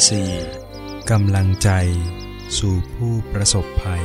เรื่องที่สี่กำลังใจสู่ผู้ประสบภัย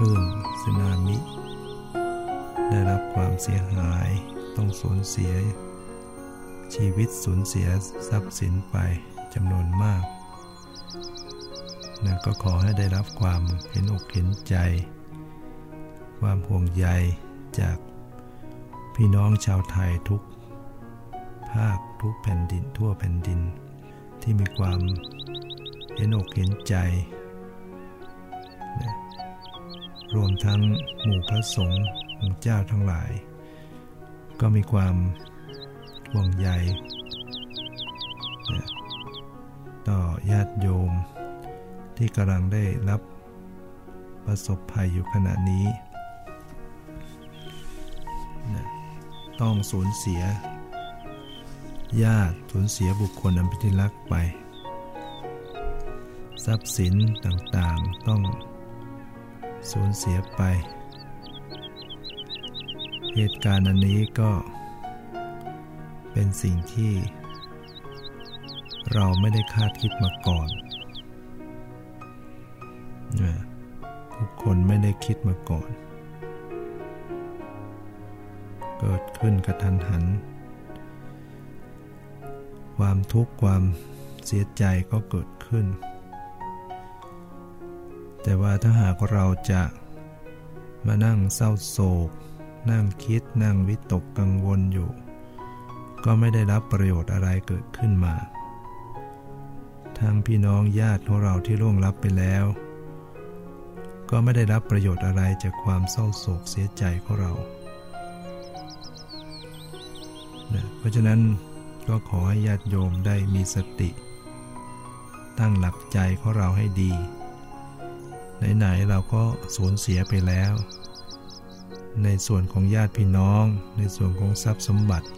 คลื่นสึนามิ ได้รับความเสียหายต้องสูญเสีย ชีวิตสูญเสียทรัพย์สินไปจำนวนมากนะก็ขอให้ได้รับความเห็นอกเห็นใจ ความห่วงใยจากพี่น้องชาวไทยทุก ภาคทุกแผ่นดินทั่วแผ่นดิน ที่มีความเห็นอกเห็นใจ รวมทั้งหมู่พระสงฆ์องค์เจ้าทั้งหลาย ก็มีความห่วงใยต่อญาติโยม ที่กำลังได้รับประสบภัยอยู่ขณะนี้ ต้องสูญเสีย ญาติสูญเสียบุคคลอันเป็นที่รักไป ทรัพย์สินต่างๆต้อง สูญเสียไป เหตุการณ์อันนี้ก็เป็นสิ่งที่ เราไม่ได้คาดคิดมาก่อนทุกคนไม่ได้คิดมาก่อน เกิดขึ้นกระทันหัน ความทุกข์ความเสียใจก็เกิดขึ้น แต่ว่าถ้าหากเราจะมานั่งเศร้าโศก นั่งคิดนั่งวิตกกังวลอยู่ ก็ไม่ได้รับประโยชน์อะไรเกิดขึ้นมาทั้งพี่น้องญาติของเราที่ร่วงลับไปแล้ว ก็ไม่ได้รับประโยชน์อะไรจากความเศร้าโศกเสียใจของเรานะเพราะฉะนั้นก็ขอให้ญาติโยมได้มีสติ ตั้งหลักใจของเราให้ดี ไหนๆเราก็สูญเสียไปแล้ว ในส่วนของญาติพี่น้อง ในส่วนของทรัพย์สมบัติ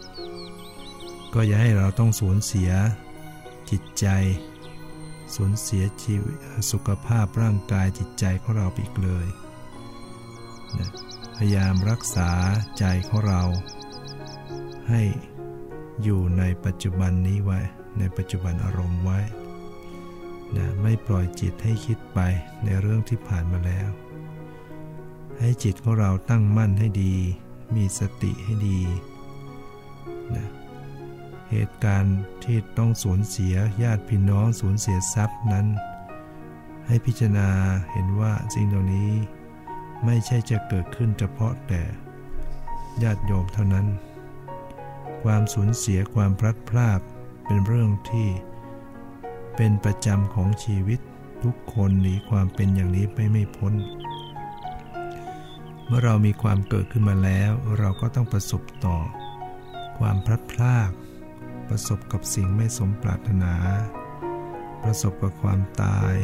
ก็อย่าให้เราต้องสูญเสียจิตใจ สูญเสียชีวิตสุขภาพร่างกายจิตใจของเราอีกเลยนะพยายามรักษาใจของเรา ให้อยู่ในปัจจุบันนี้ไว้ ในปัจจุบันอารมณ์ไว้ นะไม่ปล่อยจิตให้คิดไปในเรื่องที่ผ่านมาแล้ว ให้จิตของเราตั้งมั่นให้ดี มีสติให้ดีนะเหตุการณ์ที่ต้องสูญเสียญาติพี่น้องสูญเสียทรัพย์นั้น ให้พิจารณาเห็นว่าสิ่งเหล่านี้ไม่ใช่จะเกิดขึ้นเฉพาะแต่ญาติโยมเท่านั้น ความสูญเสียความพลัดพรากเป็นเรื่องที่ เป็นประจำของชีวิตทุกคนหนีความเป็นอย่างนี้ไปไม่พ้น เมื่อเรามีความเกิดขึ้นมาแล้วเราก็ต้องประสบต่อ ความพลัดพราก ประสบกับสิ่งไม่สมปรารถนา ประสบกับความตาย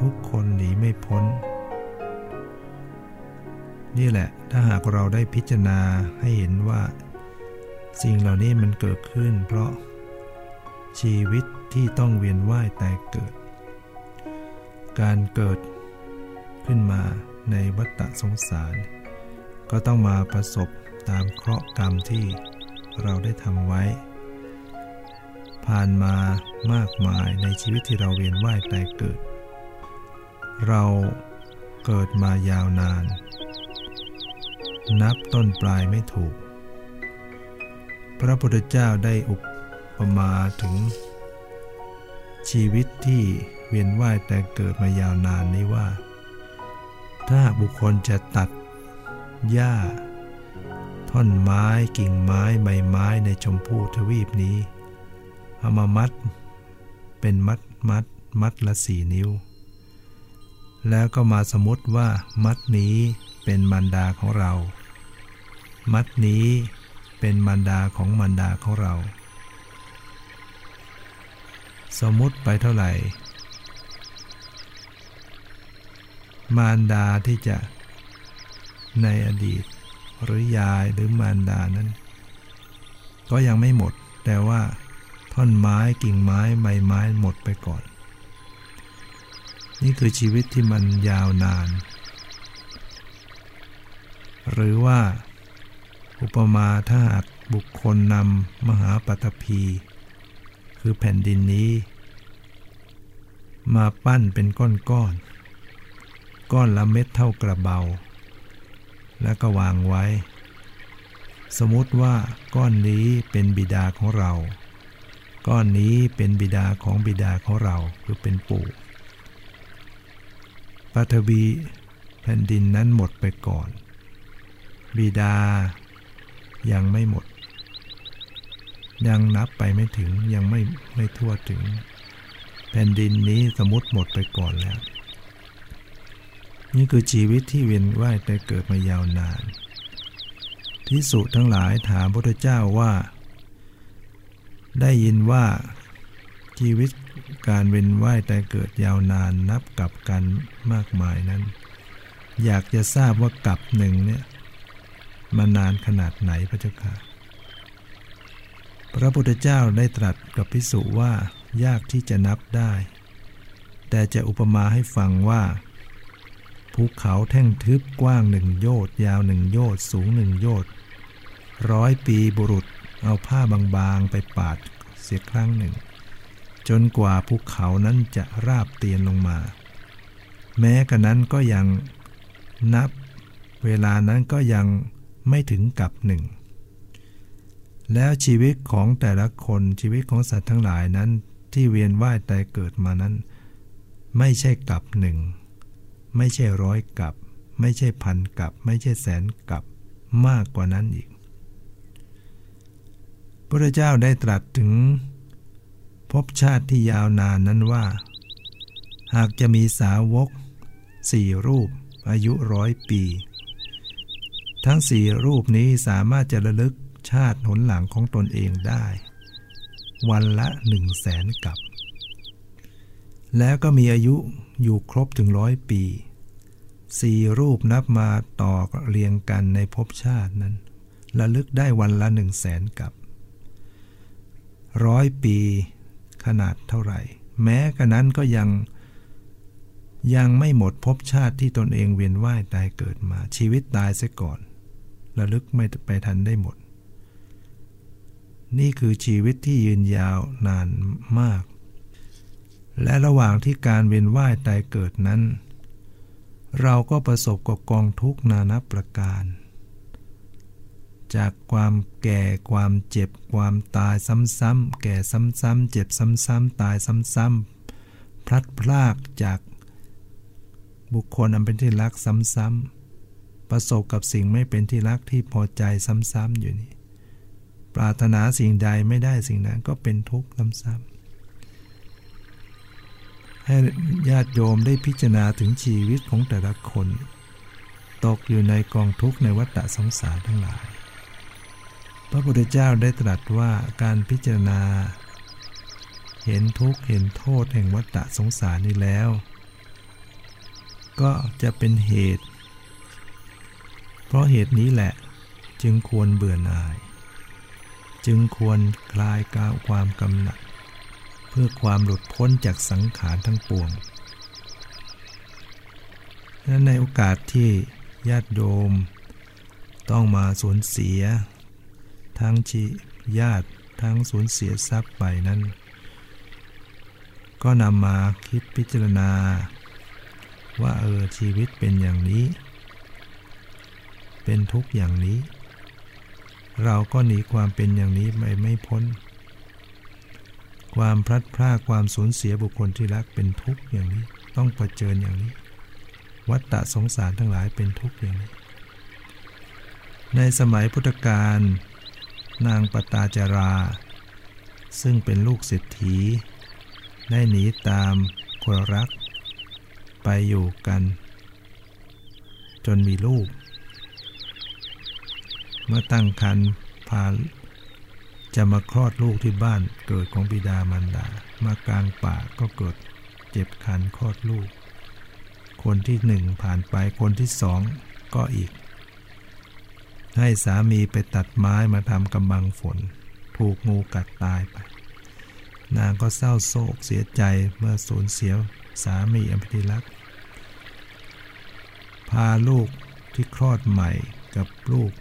ทุกคนหนีไม่พ้น นี่แหละถ้าหากเราได้พิจารณาให้เห็นว่า สิ่งเหล่านี้มันเกิดขึ้น เพราะชีวิต ที่ต้องเวียนว่ายแต่เกิด การเกิดขึ้นมาในวัฏสงสาร ก็ต้องมาประสบตามเคราะห์กรรมที่เราได้ทำไว้ ผ่านมามากมายในชีวิตที่เราเวียนว่ายตายเกิด เราเกิดมายาวนาน นับต้นปลายไม่ถูก พระพุทธเจ้าได้อุปมาถึง ชีวิตที่เวียนว่ายแต่เกิดมายาวนานนี้ว่า ถ้าบุคคลจะตัดหญ้า ท่อนไม้กิ่งไม้ใบไม้ในชมพูทวีปนี้เอามามัด เป็นมัดมัดมัดละสี่นิ้ว แล้วก็มาสมมติว่ามัดนี้เป็นมารดาของเรา มัดนี้เป็นมารดาของมารดาของเรา สมมติไปเท่าไหร่ มารดาที่จะในอดีตหรือยายหรือมารดานั้น ก็ยังไม่หมด แต่ว่าท่อนไม้กิ่งไม้ใบไม้หมดไปก่อน นี่คือชีวิตที่มันยาวนาน หรือว่า อุปมาถ้าหากบุคคลนำมหาปฐพี คือแผ่นดินนี้ มาปั้นเป็นก้อนก้อนก้อนละเม็ดเท่ากระเบา แล้วก็วางไว้ สมมติว่าก้อนนี้เป็นบิดาของเรา ก้อนนี้เป็นบิดาของบิดาของเราคือเป็นปู่ปฐวีแผ่นดินนั้นหมดไปก่อน บิดายังไม่หมด ยังนับไปไม่ถึงยังไม่ไม่ทั่วถึง แผ่นดินนี้สมมติหมดไปก่อนแล้ว นี่คือชีวิตที่เวียนว่ายแต่เกิดมายาวนานที่สุทั้งหลายถามพระพุทธเจ้าว่า ได้ยินว่าชีวิตการเวียนว่ายแต่เกิดยาวนานนับกับกันมากมายนั้น อยากจะทราบว่ากับหนึ่งเนี่ยมานานขนาดไหนพระเจ้าค่ะ พระพุทธเจ้าได้ตรัสกับพิสุว่ายากที่จะนับได้ แต่จะอุปมาให้ฟังว่าภูเขาแท่งทึบกว้างหนึ่งโยชน์ยาวหนึ่งโยชน์สูงหนึ่งโยชน์ร้อยปีบุรุษเอาผ้าบางๆไปปาดเสียครั้งหนึ่ง จนกว่าภูเขานั้นจะราบเตียนลงมา แม้กระนั้นก็ยังนับ เวลานั้นก็ยังไม่ถึงกับหนึ่ง แล้วชีวิตของแต่ละคนชีวิตของสัตว์ทั้งหลายนั้นที่เวียนว่ายตายเกิดมานั้น ไม่ใช่กับหนึ่ง ไม่ใช่ร้อยกับ ไม่ใช่พันกับ ไม่ใช่แสนกับมากกว่านั้นอีกพระเจ้าได้ตรัสถึงภพชาติที่ยาวนานนั้นว่า หากจะมีสาวกสี่รูปอายุร้อยปี ทั้งสี่รูปนี้สามารถจะระลึก ชาติหนหลังของตนเองได้ วันละหนึ่งแสนกับ แล้วก็มีอายุอยู่ครบถึงร้อยปีสี่รูปนับมาต่อเรียงกันในภพชาตินั้นระลึกได้วันละหนึ่งแสนกับร้อยปีขนาดเท่าไหร่ แม้กระนั้นก็ยังยังไม่หมดภพชาติที่ตนเองเวียนว่ายตายเกิดมาชีวิตตายเสียก่อนระลึกไม่ไปทันได้หมด นี่คือชีวิตที่ยืนยาวนานมาก และระหว่างที่การเวียนว่ายตายเกิดนั้น เราก็ประสบกับกองทุกนานับประการ จากความแก่ความเจ็บความตายซ้ำๆแก่ซ้ำๆเจ็บซ้ำๆตายซ้ำๆพลัดพรากจากบุคคลอันเป็นที่รักซ้ำๆประสบกับสิ่งไม่เป็นที่รักที่พอใจซ้ำๆอยู่นี่ ปรารถนาสิ่งใดไม่ได้สิ่งนั้นก็เป็นทุกข์ซ้ำๆให้ญาติโยมได้พิจารณาถึงชีวิตของแต่ละคน ตกอยู่ในกองทุกข์ในวัฏสงสารทั้งหลาย พระพุทธเจ้าได้ตรัสว่าการพิจารณา เห็นทุกข์เห็นโทษแห่งวัฏสงสารนี้แล้ว ก็จะเป็นเหตุ เพราะเหตุนี้แหละจึงควรเบื่อหน่าย จึงควรคลายกาวความกำหนัด เพื่อความหลุดพ้นจากสังขารทั้งปวงนั้นในโอกาสที่ญาติโยมต้องมาสูญเสีย ทั้งชีญาติทั้งสูญเสียทรัพย์ไปนั้น ก็นำมาคิดพิจารณา ว่าเออชีวิตเป็นอย่างนี้ เป็นทุกข์อย่างนี้ เราก็หนีความเป็นอย่างนี้ไม่ไม่พ้น ความพลัดพรากความสูญเสียบุคคลที่รักเป็นทุกข์อย่างนี้ ต้องประเจิญอย่างนี้ วัฏฏะสงสารทั้งหลายเป็นทุกข์อย่างนี้ ในสมัยพุทธกาลนางปตาจารา ซึ่งเป็นลูกเศรษฐี ได้หนีตามคนรัก ไปอยู่กัน จนมีลูก เมื่อตั้งครรภ์พาจะมาคลอดลูกที่บ้านเกิดของบิดามารดามากลางป่าก็เกิดเจ็บคันคลอดลูก คนที่หนึ่งผ่านไปคนที่สองก็อีก ให้สามีไปตัดไม้มาทำกำบังฝน ถูกงูกัดตายไป นางก็เศร้าโศกเสียใจเมื่อสูญเสียสามีอภิรักษ์พาลูกที่คลอดใหม่กับลูก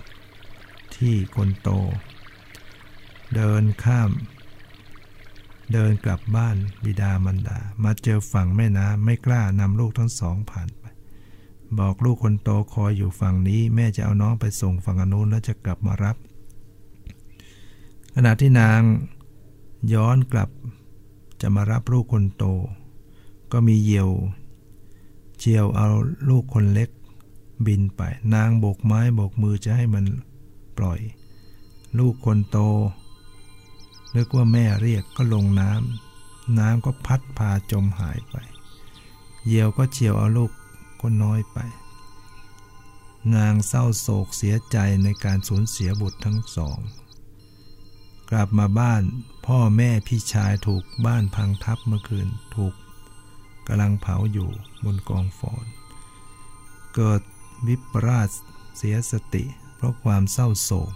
ที่คนโต เดินข้าม เดินกลับบ้านบิดามารดา มาเจอฝั่งแม่น้ำไม่กล้านำลูกทั้งสองผ่านไป บอกลูกคนโตคอยอยู่ฝั่งนี้ แม่จะเอาน้องไปส่งฝั่งอนุนแล้วจะกลับมารับ ขณะที่นางย้อนกลับจะมารับลูกคนโต ก็มีเหยี่ยวเจียวเอาลูกคนเล็กบินไป นางโบกไม้โบกมือจะให้มัน ปล่อย ลูกคนโต นึกว่าแม่เรียกก็ลงน้ำ น้ำก็พัดพาจมหายไปเหยี่ยวก็เจียวเอาลูกคนน้อยไป นางเศร้าโศกเสียใจในการสูญเสียบุตรทั้งสอง กลับมาบ้านพ่อแม่พี่ชายถูกบ้านพังทับเมื่อคืนถูกกำลังเผาอยู่บนกองฟอน เกิดวิปราชเสียสติ ราะความเศร้าโศก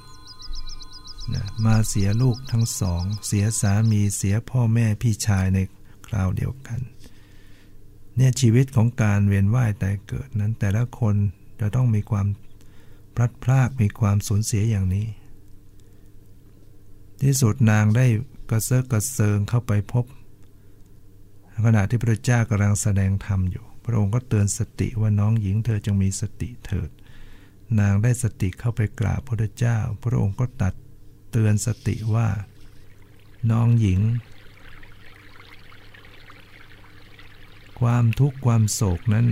นะมาเสียลูกทั้งสอง เสียสามีเสียพ่อแม่พี่ชายในคราวเดียวกันเนี่ยชีวิตของการเวียนว่ายตายเกิดนั้น แต่ละคนจะต้องมีความพลัดพรากมีความสูญเสียอย่างนี้ ที่สุดนางได้กระเซาะกระเซิงเข้าไปพบ ขณะที่พระเจ้ากำลังแสดงธรรมอยู่ พระองค์ก็เตือนสติว่าน้องหญิงเธอจงมีสติเถิด นางได้สติเข้าไปกราบพระเจ้า พระองค์ก็ตัดเตือนสติว่า น้องหญิง ความทุกข์ความโศกนั้น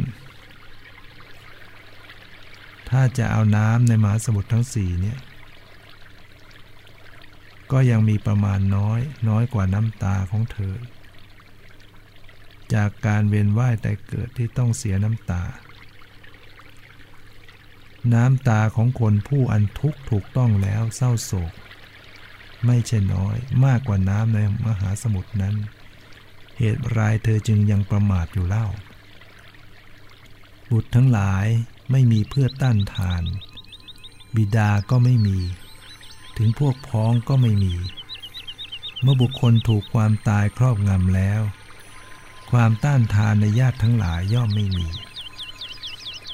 ถ้าจะเอาน้ำในมหาสมุทรทั้งสี่เนี่ยก็ยังมีประมาณน้อยน้อยกว่าน้ำตาของเธอ จากการเวียนว่ายแต่เกิดที่ต้องเสียน้ำตา น้ำตาของคนผู้อันทุกข์ถูกต้องแล้วเศร้าโศก ไม่ใช่น้อยมากกว่าน้ำในมหาสมุทรนั้น เหตุไรเธอจึงยังประมาทอยู่เล่า บุตรทั้งหลายไม่มีเพื่อต้านทาน บิดาก็ไม่มี ถึงพวกพ้องก็ไม่มี เมื่อบุคคลถูกความตายครอบงำแล้ว ความต้านทานในญาติทั้งหลายย่อมไม่มี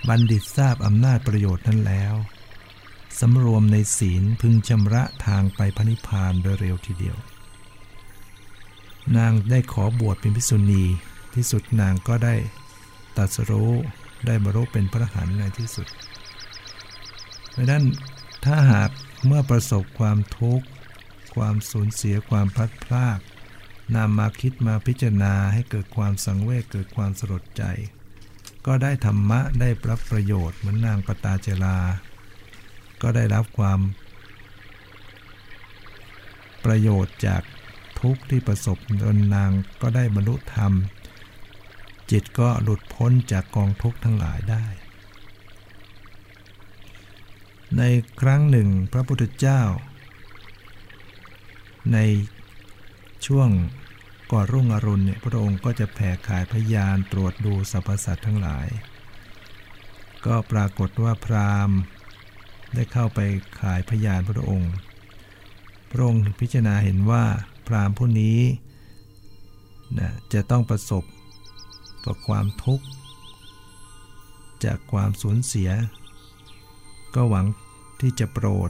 บัณฑิตทราบอำนาจประโยชน์นั้นแล้วสำรวมในศีลพึงชำระทางไปพระนิพพานโดยเร็วทีเดียว นางได้ขอบวชเป็นภิกษุณีที่สุดนางก็ได้ตัดสรู้ได้บรรลุเป็นพระหันในที่สุดเพราะนั้นถ้าหากเมื่อประสบความทุกข์ ความสูญเสียความพลัดพรากนำมาคิดมาพิจารณาให้เกิดความสังเวชเกิดความสลดใจ ก็ได้ธรรมะได้รับประโยชน์เหมือนนางปตาเจลา ก็ได้รับความ ประโยชน์จากทุกข์ที่ประสบจนนางก็ได้บรรลุธรรม จิตก็หลุดพ้นจากกองทุกข์ทั้งหลายได้ ในครั้งหนึ่งพระพุทธเจ้า ในช่วง ก่อนรุ่งอรุณเนี่ยพระองค์ก็จะแผ่ขายพยานตรวจดูสรรพสัตว์ทั้งหลาย ก็ปรากฏว่าพราหมณ์ได้เข้าไปขายพยานพระองค์ พระองค์พิจารณาเห็นว่าพราหมณ์ผู้นี้นะจะต้องประสบกับความทุกข์ จากความสูญเสีย ก็หวังที่จะโปรด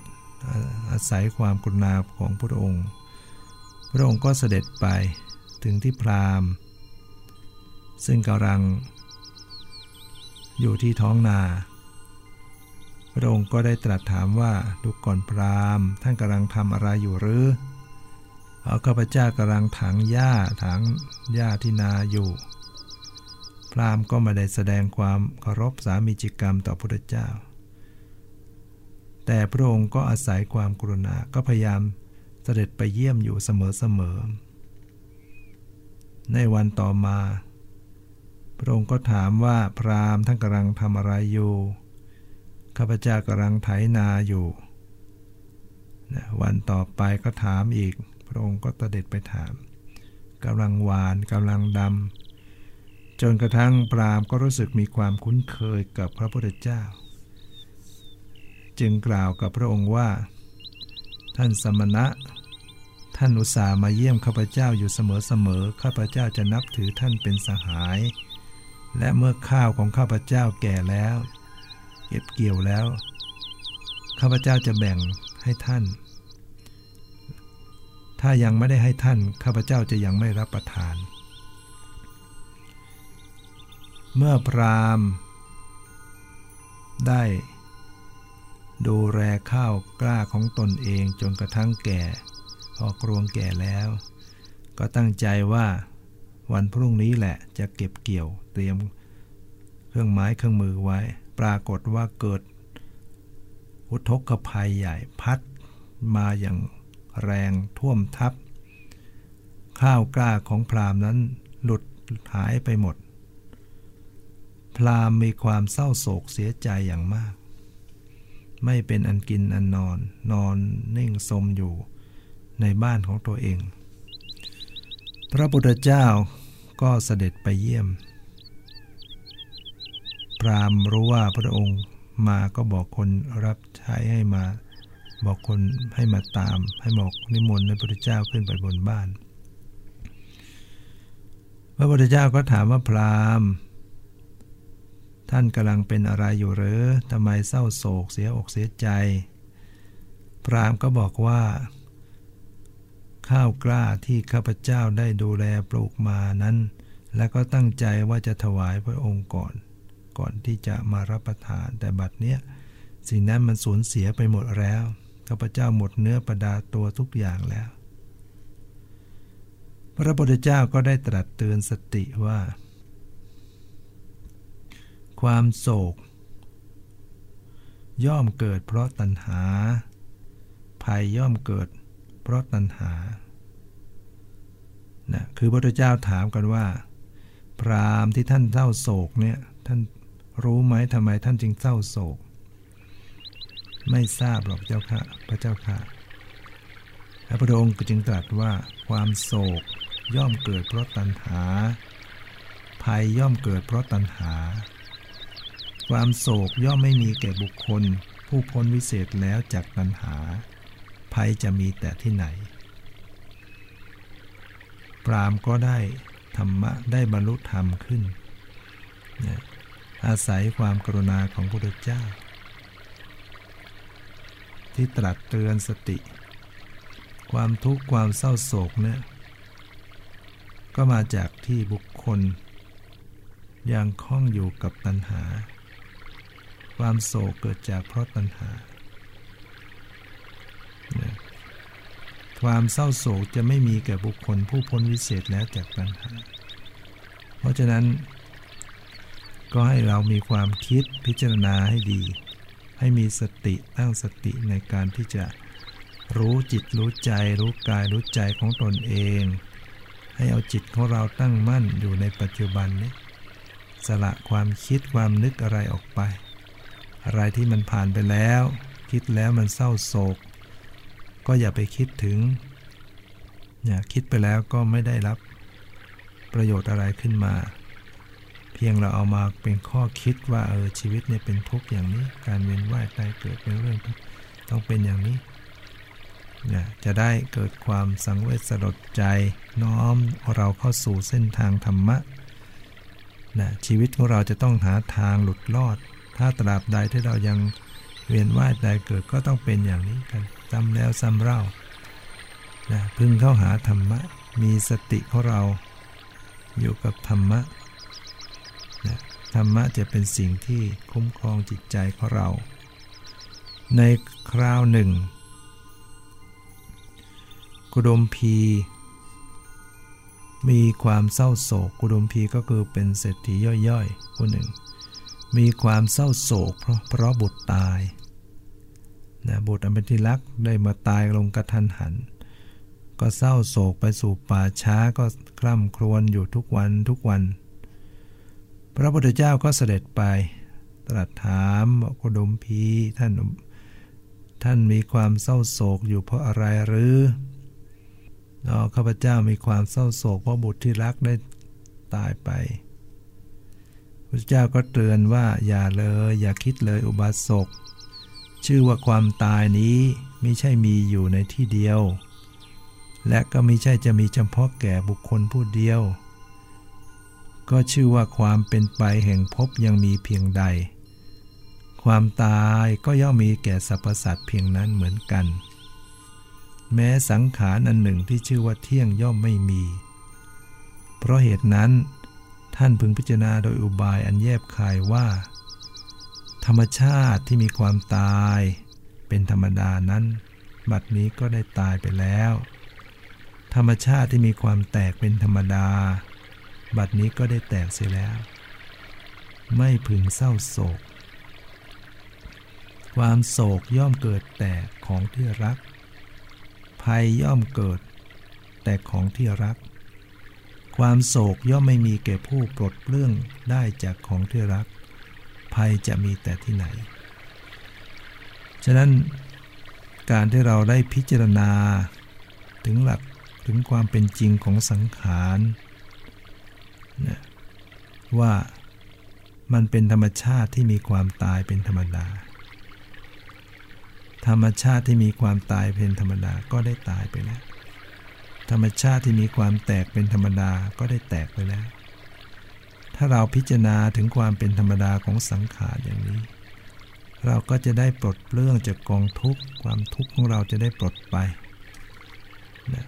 อาศัยความกรุณาของพระองค์ พระองค์ก็เสด็จไป ถึงที่พราหมณ์ ซึ่งกำลัง อยู่ที่ท้องนา พระองค์ก็ได้ตรัสถามว่าดูก่อนพราหมณ์ ท่านกำลังทำอะไรอยู่หรือเอาข้าพเจ้ากำลังถังหญ้าถังหญ้าที่นาอยู่ พราหมณ์ก็ไมาได้แสดงความเคารพสามีจิกรรมต่อพระพุทธเจ้า แต่พระองค์ก็อาศัยความกรุณาก็พยายามเสด็จไปเยี่ยมอยู่เสมอๆ ในวันต่อมา พระองค์ก็ถามว่าพราหมณ์ท่านกำลังทำอะไรอยู่ข้าพเจ้ากำลังไถนาอยู่วันต่อไปก็ถามอีก พระองค์ก็ตเด็จไปถามกำลังหวานกำลังดำจนกระทั่งพราหมณ์ก็รู้สึกมีความคุ้นเคยกับพระพุทธเจ้า จึงกล่าวกับพระองค์ว่า ท่านสมณะ ท่านอุตส่าห์มาเยี่ยมข้าพเจ้าอยู่เสมอๆข้าพเจ้าจะนับถือท่านเป็นสหาย และเมื่อข้าวของข้าพเจ้าแก่แล้ว เก็บเกี่ยวแล้ว ข้าพเจ้าจะแบ่งให้ท่าน ถ้ายังไม่ได้ให้ท่าน ข้าพเจ้าจะยังไม่รับประทาน เมื่อพรามได้ดูแลข้าวกล้าของตนเองจนกระทั่งแก่ ออกรวงแก่แล้ว ก็ตั้งใจว่าวันพรุ่งนี้แหละจะเก็บเกี่ยวเตรียมเครื่องไม้เครื่องมือไว้ ปรากฏว่าเกิด อุทกภัยใหญ่พัดมาอย่างแรงท่วมทับ ข้าวกล้าของพราหมณ์นั้นหลุดหายไปหมด พราหมณ์มีความเศร้าโศกเสียใจอย่างมาก ไม่เป็นอันกินอันนอน นอนนิ่งสมอยู่ ในบ้านของตัวเอง พระพุทธเจ้าก็เสด็จไปเยี่ยม พรามรู้ว่าพระองค์มาก็บอกคนรับใช้ให้มา บอกคนให้มาตาม ให้บอกนิมนต์พระพุทธเจ้าขึ้นไปบนบ้าน พระพุทธเจ้าก็ถามว่าพรามท่านกำลังเป็นอะไรอยู่หรือทำไมเศร้าโศกเสียอกเสียใจ พรามก็บอกว่า ข้าวกล้าที่ข้าพเจ้าได้ดูแลปลูกมานั้น และก็ตั้งใจว่าจะถวายพระองค์ก่อน ก่อนที่จะมารับประทานแต่บัดเนี้ยสิ่งนั้นมันสูญเสียไปหมดแล้วข้าพเจ้าหมดเนื้อประดาตัวทุกอย่างแล้ว พระพุทธเจ้าก็ได้ตรัสเตือนสติว่า ความโศก ย่อมเกิดเพราะตัณหา ภัยย่อมเกิดเพราะตัณหานะคือพระพุทธเจ้าถามกันว่า พรามที่ท่านเศร้าโศกเนี่ยท่านรู้ไหมทำไมท่านจึงเศร้าโศก ไม่ทราบหรอกเจ้าค่ะ พระเจ้าค่ะพระองค์จึงตรัสว่าความโศกย่อมเกิดเพราะตัณหา ภัยย่อมเกิดเพราะตัณหา ความโศกย่อมไม่มีแก่บุคคล ผู้พ้นวิเศษแล้วจากตัณหา ภัยจะมีแต่ที่ไหน ปรามก็ได้ธรรมะได้บรรลุธรรมขึ้นอาศัยความกรุณาของพระพุทธเจ้า ที่ตรัสเตือนสติ ความทุกข์ความเศร้าโศกเนี่ยก็มาจากที่บุคคล ยังคล้องอยู่กับตัณหา ความโศกเกิดจากเพราะตัณหา ความเศร้าโศกจะไม่มีแก่บุคคลผู้พ้นวิเศษแล้วจากตัณหา เพราะฉะนั้น ก็ให้เรามีความคิดพิจารณาให้ดี ให้มีสติตั้งสติในการที่จะรู้จิตรู้ใจ รู้กายรู้ใจของตนเอง ให้เอาจิตของเราตั้งมั่นอยู่ในปัจจุบันนี้ สละความคิดความนึกอะไรออกไป อะไรที่มันผ่านไปแล้ว คิดแล้วมันเศร้าโศก ก็อย่าไปคิดถึงอย่าคิดไปแล้วก็ไม่ได้รับประโยชน์อะไรขึ้นมา เพียงเราเอามาเป็นข้อคิดว่าเออชีวิตเนี่ยเป็นทุกข์อย่างนี้ การเวียนว่ายตายเกิดเป็นเรื่องต้องเป็นอย่างนี้เนี่ยจะได้เกิดความสังเวชสลดใจน้อมเราเข้าสู่เส้นทางธรรมะนะชีวิตของเราจะต้องหาทางหลุดรอด ถ้าตราบใดที่เรายังเวียนว่ายตายเกิดก็ต้องเป็นอย่างนี้กัน ซ้ำแล้วซ้ำเล่านะพึงเข้าหาธรรมะ มีสติของเรา อยู่กับธรรมะธรรมะจะเป็นสิ่งที่คุ้มครองจิตใจของเรา ในคราวหนึ่ง กุดมพี มีความเศร้าโศก กุดมพีก็คือเป็นเศรษฐีย่อยๆคนหนึ่ง มีความเศร้าโศกเพราะเพราะบุตรตาย นะบุตรอันเป็นที่รักได้มาตายลงกระทันหัน ก็เศร้าโศกไปสู่ป่าช้าก็คร่ำครวญอยู่ทุกวันทุกวัน พระพุทธเจ้าก็เสด็จไป ตรัสถามบอกกดมพีท่านท่านมีความเศร้าโศกอยู่เพราะอะไรหรืออข้าพเจ้ามีความเศร้าโศกเพราะบุตรที่รักได้ตายไปพระเจ้าก็เตือนว่าอย่าเลยอย่าคิดเลยอุบาสก ชื่อว่าความตายนี้ไม่ใช่มีอยู่ในที่เดียว และก็ไม่ใช่จะมีเฉพาะแก่บุคคลผู้เดียว ก็ชื่อว่าความเป็นไปแห่งภพยังมีเพียงใด ความตายก็ย่อมมีแก่สรรพสัตว์เพียงนั้นเหมือนกัน แม้สังขารอันหนึ่งที่ชื่อว่าเที่ยงย่อมไม่มี เพราะเหตุนั้นท่านพึงพิจารณาโดยอุบายอันแยบคายว่า ธรรมชาติที่มีความตาย เป็นธรรมดานั้น บัดนี้ก็ได้ตายไปแล้ว ธรรมชาติที่มีความแตกเป็นธรรมดา บัดนี้ก็ได้แตกเสียแล้ว ไม่พึงเศร้าโศก ความโศกย่อมเกิดแต่ของที่รัก ภัยย่อมเกิด แต่ของที่รัก ความโศกย่อมไม่มีแก่ผู้ปลดเปลื้องได้จากของที่รัก ภัยจะมีแต่ที่ไหน ฉะนั้นการที่เราได้พิจารณา ถึงหลักถึงความเป็นจริงของสังขารนะว่ามันเป็นธรรมชาติที่มีความตายเป็นธรรมดา ธรรมชาติที่มีความตายเป็นธรรมดาก็ได้ตายไปแล้ว ธรรมชาติที่มีความแตกเป็นธรรมดาก็ได้แตกไปแล้ว ถ้าเราพิจารณาถึงความเป็นธรรมดาของสังขารอย่างนี้ เราก็จะได้ปลดเปลื้องจากกองทุกข์ความทุกข์ของเราจะได้ปลดไปนะ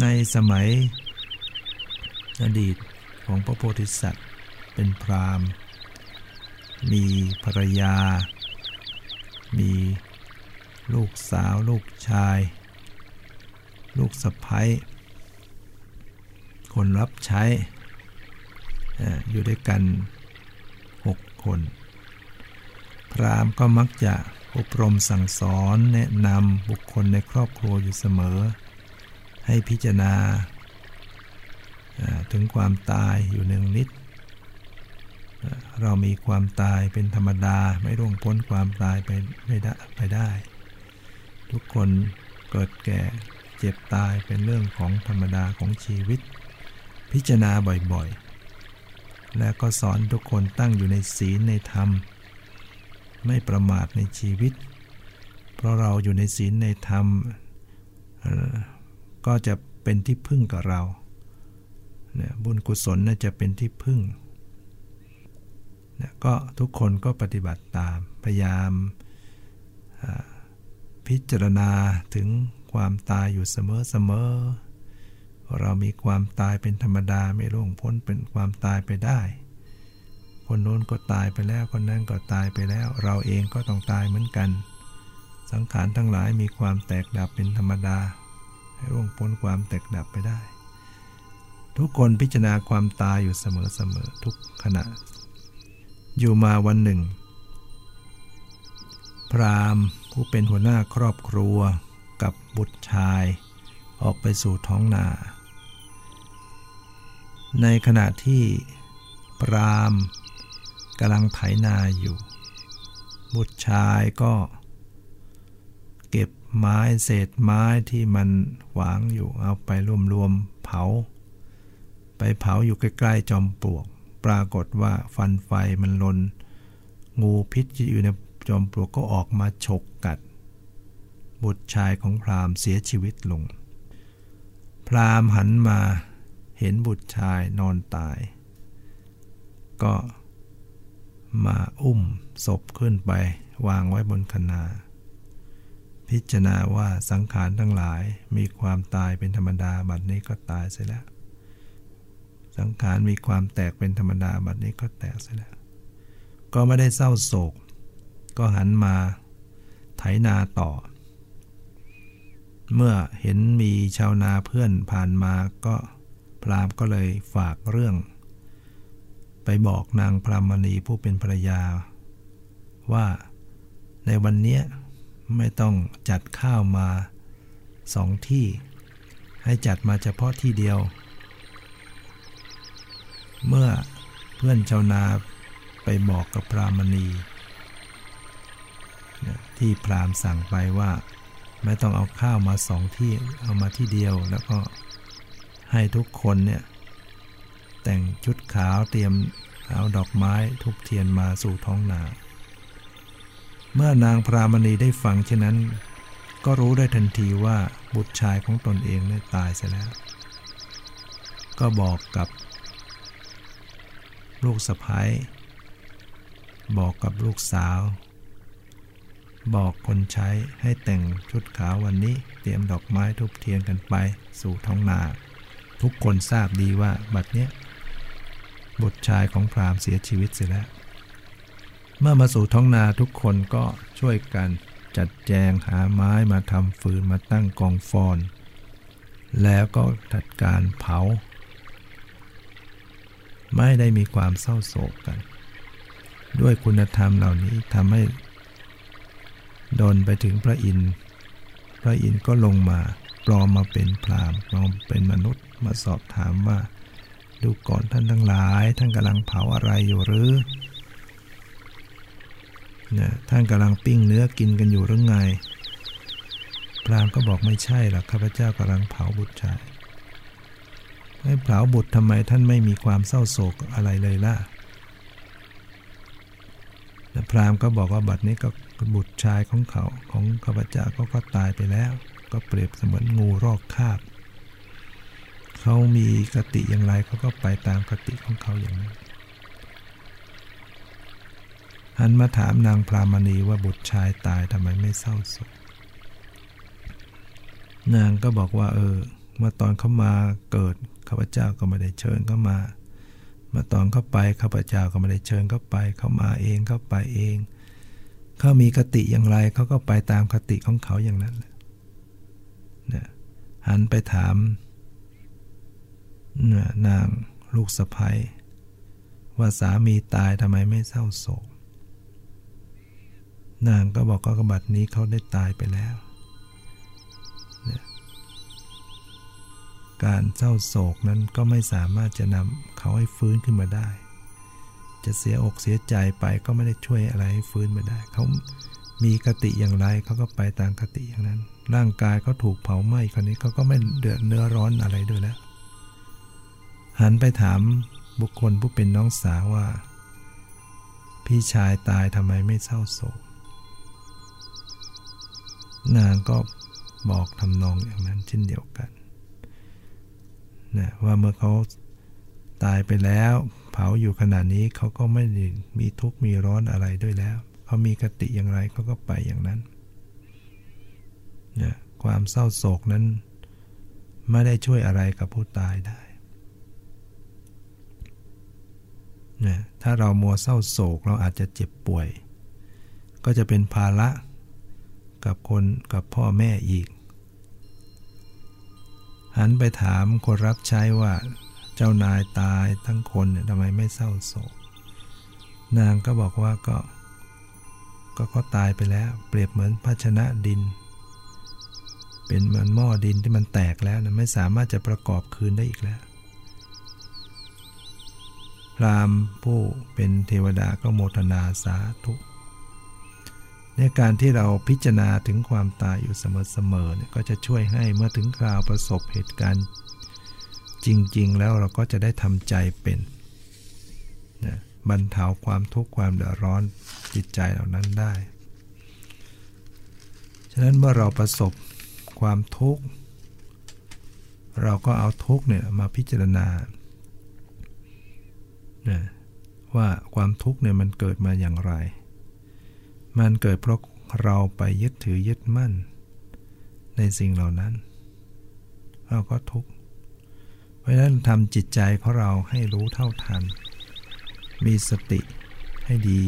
ในสมัยอดีตของพระโพธิสัตว์เป็นพรามมีภรรยา มีลูกสาวลูกชาย ลูกสะพ้ยคนรับใช้ อยู่ด้วยกันหกคน พรามก็มักจะอบรมสั่งสอนแนะนำบุคคลในครอบครัวอยู่เสมอ ให้พิจารณาถึงความตายอยู่หนึ่งนิด เรามีความตายเป็นธรรมดาไม่ร่วงพ้นความตายไปไม่ได้ไปได้ ทุกคนเกิดแก่เจ็บตายเป็นเรื่องของธรรมดาของชีวิต พิจารณาบ่อย และก็สอนทุกคนตั้งอยู่ในศีลในธรรม ไม่ประมาทในชีวิต เพราะเราอยู่ในศีลในธรรม ก็จะเป็นที่พึ่งกับเราเนี่ยบุญกุศลน่าจะเป็นที่พึ่งเนี่ยก็ทุกคนก็ปฏิบัติตาม พยายามพิจารณาถึงความตายอยู่เสมอเสมอ เรามีความตายเป็นธรรมดาไม่ล่วงพ้นเป็นความตายไปได้ คนโน้นก็ตายไปแล้วคนนั้นก็ตายไปแล้ว เราเองก็ต้องตายเหมือนกัน สังขารทั้งหลายมีความแตกดับเป็นธรรมดา ให้ล่วงพ้นความแตกดับไปได้ ทุกคนพิจารณาความตายอยู่เสมอๆทุกขณะ อยู่มาวันหนึ่ง พรามผู้เป็นหัวหน้าครอบครัวกับบุตรชายออกไปสู่ท้องนา ในขณะที่ปรามกำลังไถนาอยู่ บุตรชายก็ เก็บไม้เศษไม้ที่มันหวางอยู่เอาไปรวมๆเผา ไปเผาอยู่ใกล้ๆจอมปลวก ปรากฏว่าฟันไฟมันลน งูพิษที่อยู่ในจอมปลวกก็ออกมาฉกกัด บุตรชายของพรามเสียชีวิตลง พรามหันมา เห็นบุตรชายนอนตาย ก็มาอุ้มศพขึ้นไป วางไว้บนคนา พิจารณาว่าสังขารทั้งหลายมีความตายเป็นธรรมดาบัดนี้ก็ตายเสียแล้ว สังขารมีความแตกเป็นธรรมดาบัดนี้ก็แตกเสียแล้ว ก็ไม่ได้เศร้าโศก ก็หันมาไถนาต่อ เมื่อเห็นมีชาวนาเพื่อนผ่านมาก็ พราหมณ์ก็เลยฝากเรื่อง ไปบอกนางพรามณีผู้เป็นภรรยา ว่าในวันนี้ไม่ต้องจัดข้าวมาสองที่ ให้จัดมาเฉพาะที่เดียว เมื่อเพื่อนชาวนาไปบอกกับพรามณี ที่พรามสั่งไปว่า ไม่ต้องเอาข้าวมาสองที่เอามาที่เดียวแล้วก็ ให้ทุกคนเนี่ยแต่งชุดขาวเตรียมเอาดอกไม้ทุกเทียนมาสู่ท้องนา เมื่อนางพรามณีได้ฟังเช่นนั้น ก็รู้ได้ทันทีว่าบุตรชายของตนเองได้ตายเสียแล้ว ก็บอกกับ ลูกสะพ้ายบอกกับลูกสาว บอกคนใช้ให้แต่งชุดขาววันนี้เตรียมดอกไม้ทุบเทียนกันไปสู่ท้องนา ทุกคนทราบดีว่าบัดเนี้ยบุตรชายของพราหมณ์เสียชีวิตเสียแล้ว เมื่อมาสู่ท้องนาทุกคนก็ช่วยกันจัดแจงหาไม้มาทำฟืนมาตั้งกองฟอน แล้วก็จัดการเผา ไม่ได้มีความเศร้าโศกกัน ด้วยคุณธรรมเหล่านี้ทำให้ดนไปถึงพระอินทร์ พระอินทร์ก็ลงมาปลอมมาเป็นพราหมณ์มาเป็นมนุษย์มาสอบถามว่า ดูก่อนท่านทั้งหลาย ท่านกำลังเผาอะไรอยู่หรือเนี่ยท่านกำลังปิ้งเนื้อกินกันอยู่หรือไง พรามก็บอกไม่ใช่หรอกข้าพเจ้ากำลังเผาบุตรชายให้เผาบุตรทำไมท่านไม่มีความเศร้าโศกอะไรเลยล่ะแต่พรามก็บอกว่าบัดนี้ก็ บุตรชายของเขาของข้าพเจ้าก็ก็ตายไปแล้ว ก็เปรียบเสมือนงูรอกคาบเขามีกติอย่างไรเขาก็ไปตามกติของเขาอย่างนั้นหันมาถามนางพรามณีว่าบุตรชายตายทำไมไม่เศร้าโศกนางก็บอกว่า เออเมื่อตอนเขามาเกิดข้าพเจ้าก็ไม่ได้เชิญเขามาเมื่อตอนเขาไปข้าพเจ้าก็ไม่ได้เชิญเขาไปเขามาเองเขาไปเอง เขามีคติอย่างไรเขาก็ไปตามคติของเขาอย่างนั้นแหละหันไปถามนางลูกสะพ้ยว่าสามีตายทำไมไม่เศร้าโศก นางก็บอกก็กบัดนี้เขาได้ตายไปแล้วการเศร้าโศกนั้นก็ไม่สามารถจะนำเขาให้ฟื้นขึ้นมาได้ จะเสียอกเสียใจไปก็ไม่ได้ช่วยอะไรฟื้นไมาได้ เขามีคติอย่างไรเขาก็ไปตามคติอย่างนั้น ร่างกายเขาถูกเผาไหม้คนนี้เขาก็ไม่เดือดเนื้อร้อนอะไรด้วยแล้ว หันไปถามบุคคลผู้เป็นน้องสาวว่า พี่ชายตายทำไมไม่เศร้าโศก นางก็บอกทำนองอย่างนั้นเช่นเดียวกันนะว่าเมื่อเขาตายไปแล้ว เผาอยู่ขนาดนี้เขาก็ไม่มีทุกข์มีร้อนอะไรด้วยแล้ว เขามีกติอย่างไรเขาก็ไปอย่างนั้นนะความเศร้าโศกนั้นไม่ได้ช่วยอะไรกับผู้ตายได้นะถ้าเรามัวเศร้าโศกเราอาจจะเจ็บป่วย ก็จะเป็นภาระกับคนกับพ่อแม่อีก หันไปถามคนรับใช้ว่า จ้านายตายทั้งคนเนี่ยทำไมไม่เศร้าโศก นางก็บอกว่าก็ ก็เขาตายไปแล้ว เปรียบเหมือนภาชนะดิน เป็นเหมือนหม้อดินที่มันแตกแล้วนะไม่สามารถจะประกอบคืนได้อีกแล้ว พรามผู้เป็นเทวดาก็โมทนาสาธุในการที่เราพิจารณาถึงความตายอยู่เสมอๆเนี่ยก็จะช่วยให้เมื่อถึงคราวประสบเหตุการณ์ จริง ๆ แล้วเราก็จะได้ทำใจเป็นนะบรรเทาความทุกข์ความเดือดร้อนจิตใจเหล่านั้นได้ ฉะนั้นเมื่อเราประสบความทุกข์ เราก็เอาทุกข์เนี่ยมาพิจารณานะว่าความทุกข์เนี่ยมันเกิดมาอย่างไร มันเกิดเพราะเราไปยึดถือยึดมั่น ในสิ่งเหล่านั้น เราก็ทุกข์ เพราะฉะนั้นทำจิตใจของเราให้รู้เท่าทัน มีสติให้ดี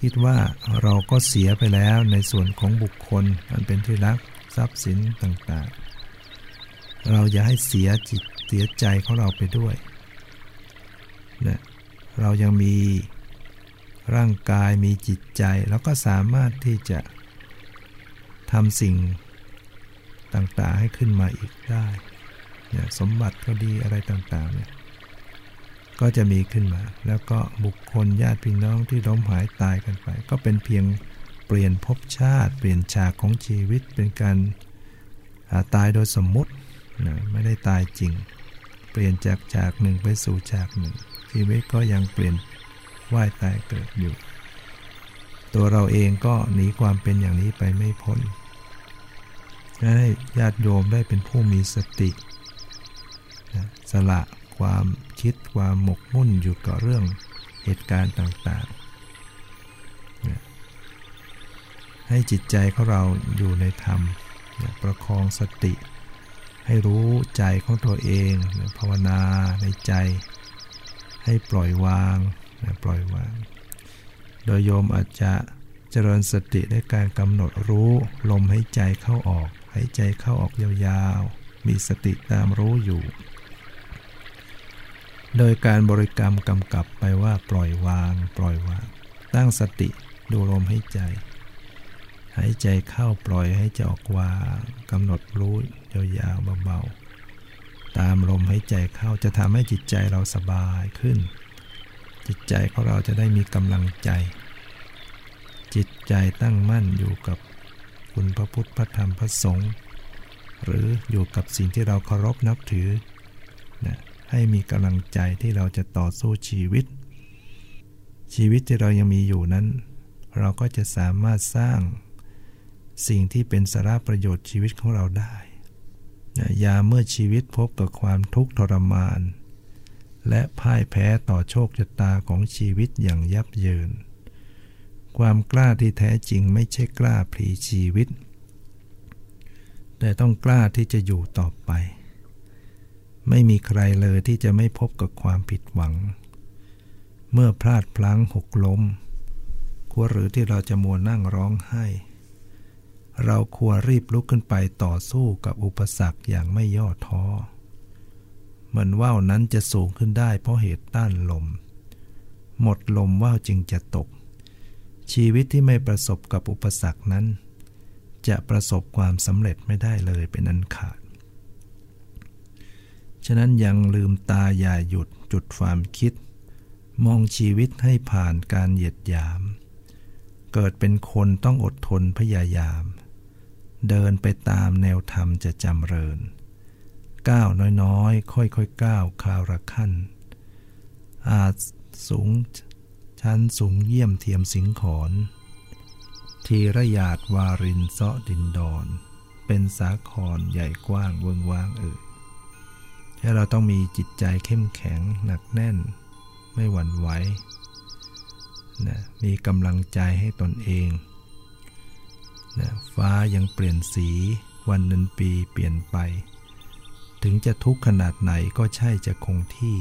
คิดว่าเราก็เสียไปแล้วในส่วนของบุคคลมันเป็นที่รักทรัพย์สินต่างๆ เราอย่าให้เสียจิตเสียใจของเราไปด้วยนะเรายังมีร่างกายมีจิตใจแล้วก็สามารถที่จะทำสิ่งต่างๆให้ขึ้นมาอีกได้ สมบัติก็ดีอะไรต่างๆเนี่ยก็จะมีขึ้นมา แล้วก็บุคคลญาติพี่น้องที่ล้มหายตายกันไป ก็เป็นเพียงเปลี่ยนภพชาติ เปลี่ยนฉากของชีวิตเป็นการตายโดยสมมุตินะไม่ได้ตายจริง เปลี่ยนจากฉากหนึ่งไปสู่ฉากหนึ่ง ชีวิตก็ยังเปลี่ยนว่ายตายเกิดอยู่ ตัวเราเองก็หนีความเป็นอย่างนี้ไปไม่พ้นให้ญาติโยมได้เป็นผู้มีสติ สละความคิดความหมกมุ่นอยู่กับเรื่องเหตุการณ์ต่างๆ ให้จิตใจของเราอยู่ในธรรม ประคองสติ ให้รู้ใจของตัวเองภาวนาในใจ ให้ปล่อยวางปล่อยวาง โดยโยมอาจจะเจริญสติในการกำหนดรู้ลมหายใจเข้าออก หายใจเข้าออกยาวๆ มีสติตามรู้อยู่ โดยการบริกรรมกำกับไปว่าปล่อยวาง ปล่อยวาง ตั้งสติดูลมใหายใจ หายใจเข้าปล่อยให้ใจออกวางกำหนดรู้ยาวๆเบาๆตามลมหายใจเข้าจะทำให้จิตใจเราสบายขึ้น จิตใจของเราจะได้มีกำลังใจ จิตใจตั้งมั่นอยู่กับคุณพระพุทธพระธรรมพระสงฆ์หรืออยู่กับสิ่งที่เราเคารพนับถือ ให้มีกำลังใจที่เราจะต่อสู้ชีวิต ชีวิตที่เรายังมีอยู่นั้น เราก็จะสามารถสร้างสิ่งที่เป็นสาระประโยชน์ชีวิตของเราได้ยาเมื่อชีวิตพบกับความทุกข์ทรมาน และพ่ายแพ้ต่อโชคชะตาของชีวิตอย่างยับเยิน ความกล้าที่แท้จริงไม่ใช่กล้าพลีชีวิต แต่ต้องกล้าที่จะอยู่ต่อไป ไม่มีใครเลยที่จะไม่พบกับความผิดหวัง เมื่อพลาดพลั้งหกล้ม ควรหรือที่เราจะมัวนั่งร้องไห้ เราควรรีบลุกขึ้นไปต่อสู้กับอุปสรรคอย่างไม่ย่อท้อ เหมือนว่าวนั้นจะสูงขึ้นได้เพราะเหตุต้านลม หมดลมว่าวจึงจะตก ชีวิตที่ไม่ประสบกับอุปสรรคนั้น จะประสบความสำเร็จไม่ได้เลยเป็นอันขาด ฉะนั้นยังลืมตาอย่าหยุดจุดความคิด มองชีวิตให้ผ่านการเหยียดหยาม เกิดเป็นคนต้องอดทนพยายาม เดินไปตามแนวธรรมจะจำเริญ ก้าวน้อยๆ ค่อยๆก้าวคราวละขั้น อาจสูงชั้นสูงเยี่ยมเทียมสิงขอน ทีระยาดวารินเซาะดินดอน เป็นสาครใหญ่กว้างเวิงว้างเอ่ย ให้เราต้องมีจิตใจเข้มแข็งหนักแน่น ไม่หวั่นไหวนะมีกำลังใจให้ตนเองนะฟ้ายังเปลี่ยนสีวันนันปีเปลี่ยนไป ถึงจะทุกข์ขนาดไหนก็ใช่จะคงที่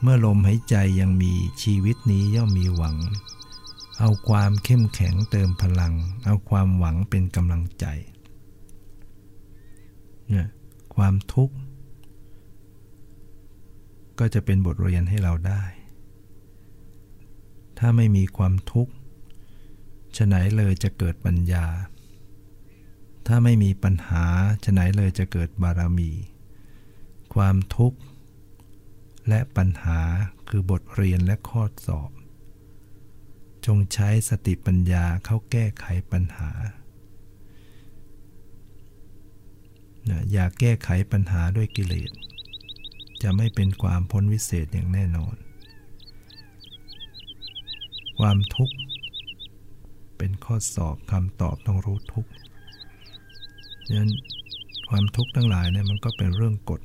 เมื่อลมหายใจยังมีชีวิตนี้ย่อมมีหวัง เอาความเข้มแข็งเติมพลัง เอาความหวังเป็นกำลังใจเนี่ยความทุกข์ ก็จะเป็นบทเรียนให้เราได้ ถ้าไม่มีความทุกข์ฉะไหนเลยจะเกิดปัญญา ถ้าไม่มีปัญหาฉะไหนเลยจะเกิดบารมี ความทุกข์และปัญหาคือบทเรียนและข้อสอบ จงใช้สติปัญญาเข้าแก้ไขปัญหา อย่าแก้ไขปัญหาด้วยกิเลส จะไม่เป็นความพ้นวิเศษอย่างแน่นอน ความทุกข์ เป็นข้อสอบคำตอบต้องรู้ทุกข์นั้นความทุกข์ทั้งหลายเนี่ยมันก็เป็นเรื่องกฎ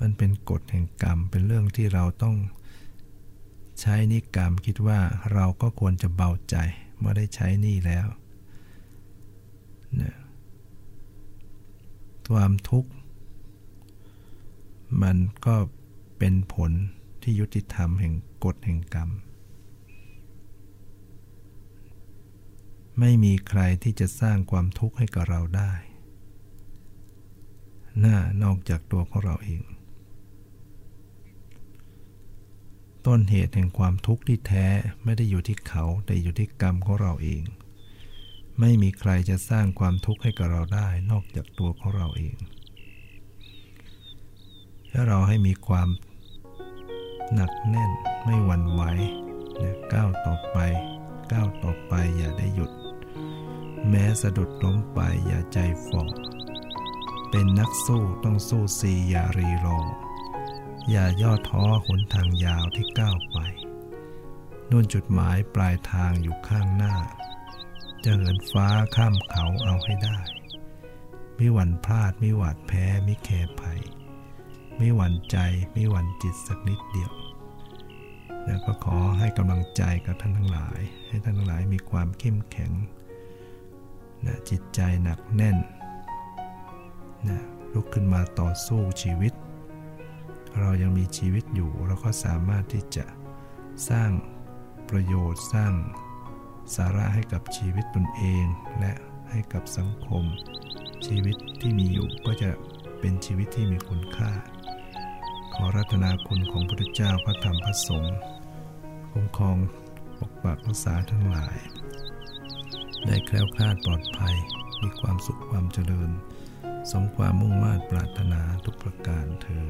มันเป็นกฎแห่งกรรม เป็นเรื่องที่เราต้องใช้นิกรรมคิดว่าเราก็ควรจะเบาใจเมื่อได้ใช้นี่แล้วนะความทุกข์ มันก็เป็นผลที่ยุติธรรมแห่งกฎแห่งกรรม ไม่มีใครที่จะสร้างความทุกข์ให้กับเราได้ น่านอกจากตัวของเราเอง ต้นเหตุแห่งความทุกข์ที่แท้ไม่ได้อยู่ที่เขาแต่อยู่ที่กรรมของเราเอง ไม่มีใครจะสร้างความทุกข์ให้กับเราได้ นอกจากตัวของเราเอง เราให้มีความหนักแน่นไม่หวั่นไหวนะก้าวต่อไป ก้าวต่อไปอย่าได้หยุด แม้สะดุดล้มไปอย่าใจฝ่อเป็นนักสู้ต้องสู้สีอย่ารีรอ อย่าย่อท้อหนทางยาวที่ก้าวไปนู่นจุดหมายปลายทางอยู่ข้างหน้า จะเหินฟ้าข้ามเขาเอาให้ได้ มิหวั่นพลาดมิหวาดแพ้มิแคร์ภัย ไมิหวั่นใจไมิหวั่นจิตสักนิดเดียว แล้วก็ขอให้กำลังใจกับท่านทั้งหลาย ให้ท่านทั้งหลายมีความเข้มแข็งนะจิตใจหนักแน่นนะลุกขึ้นมาต่อสู้ชีวิต เรายังมีชีวิตอยู่เราก็สามารถที่จะสร้างประโยชน์สร้างสาระให้กับชีวิตตนเอง และให้กับสังคม ชีวิตที่มีอยู่ก็จะเป็นชีวิตที่มีคุณค่า รัตนาคุณของพระพุทธเจ้าพระธรรมพระสงฆ์คุ้มครองปกปักรักษาทั้งหลาย ได้แคล้วคลาดปลอดภัย มีความสุขความเจริญ สมความมุ่งมา่ปรารถนาทุกประการเธอ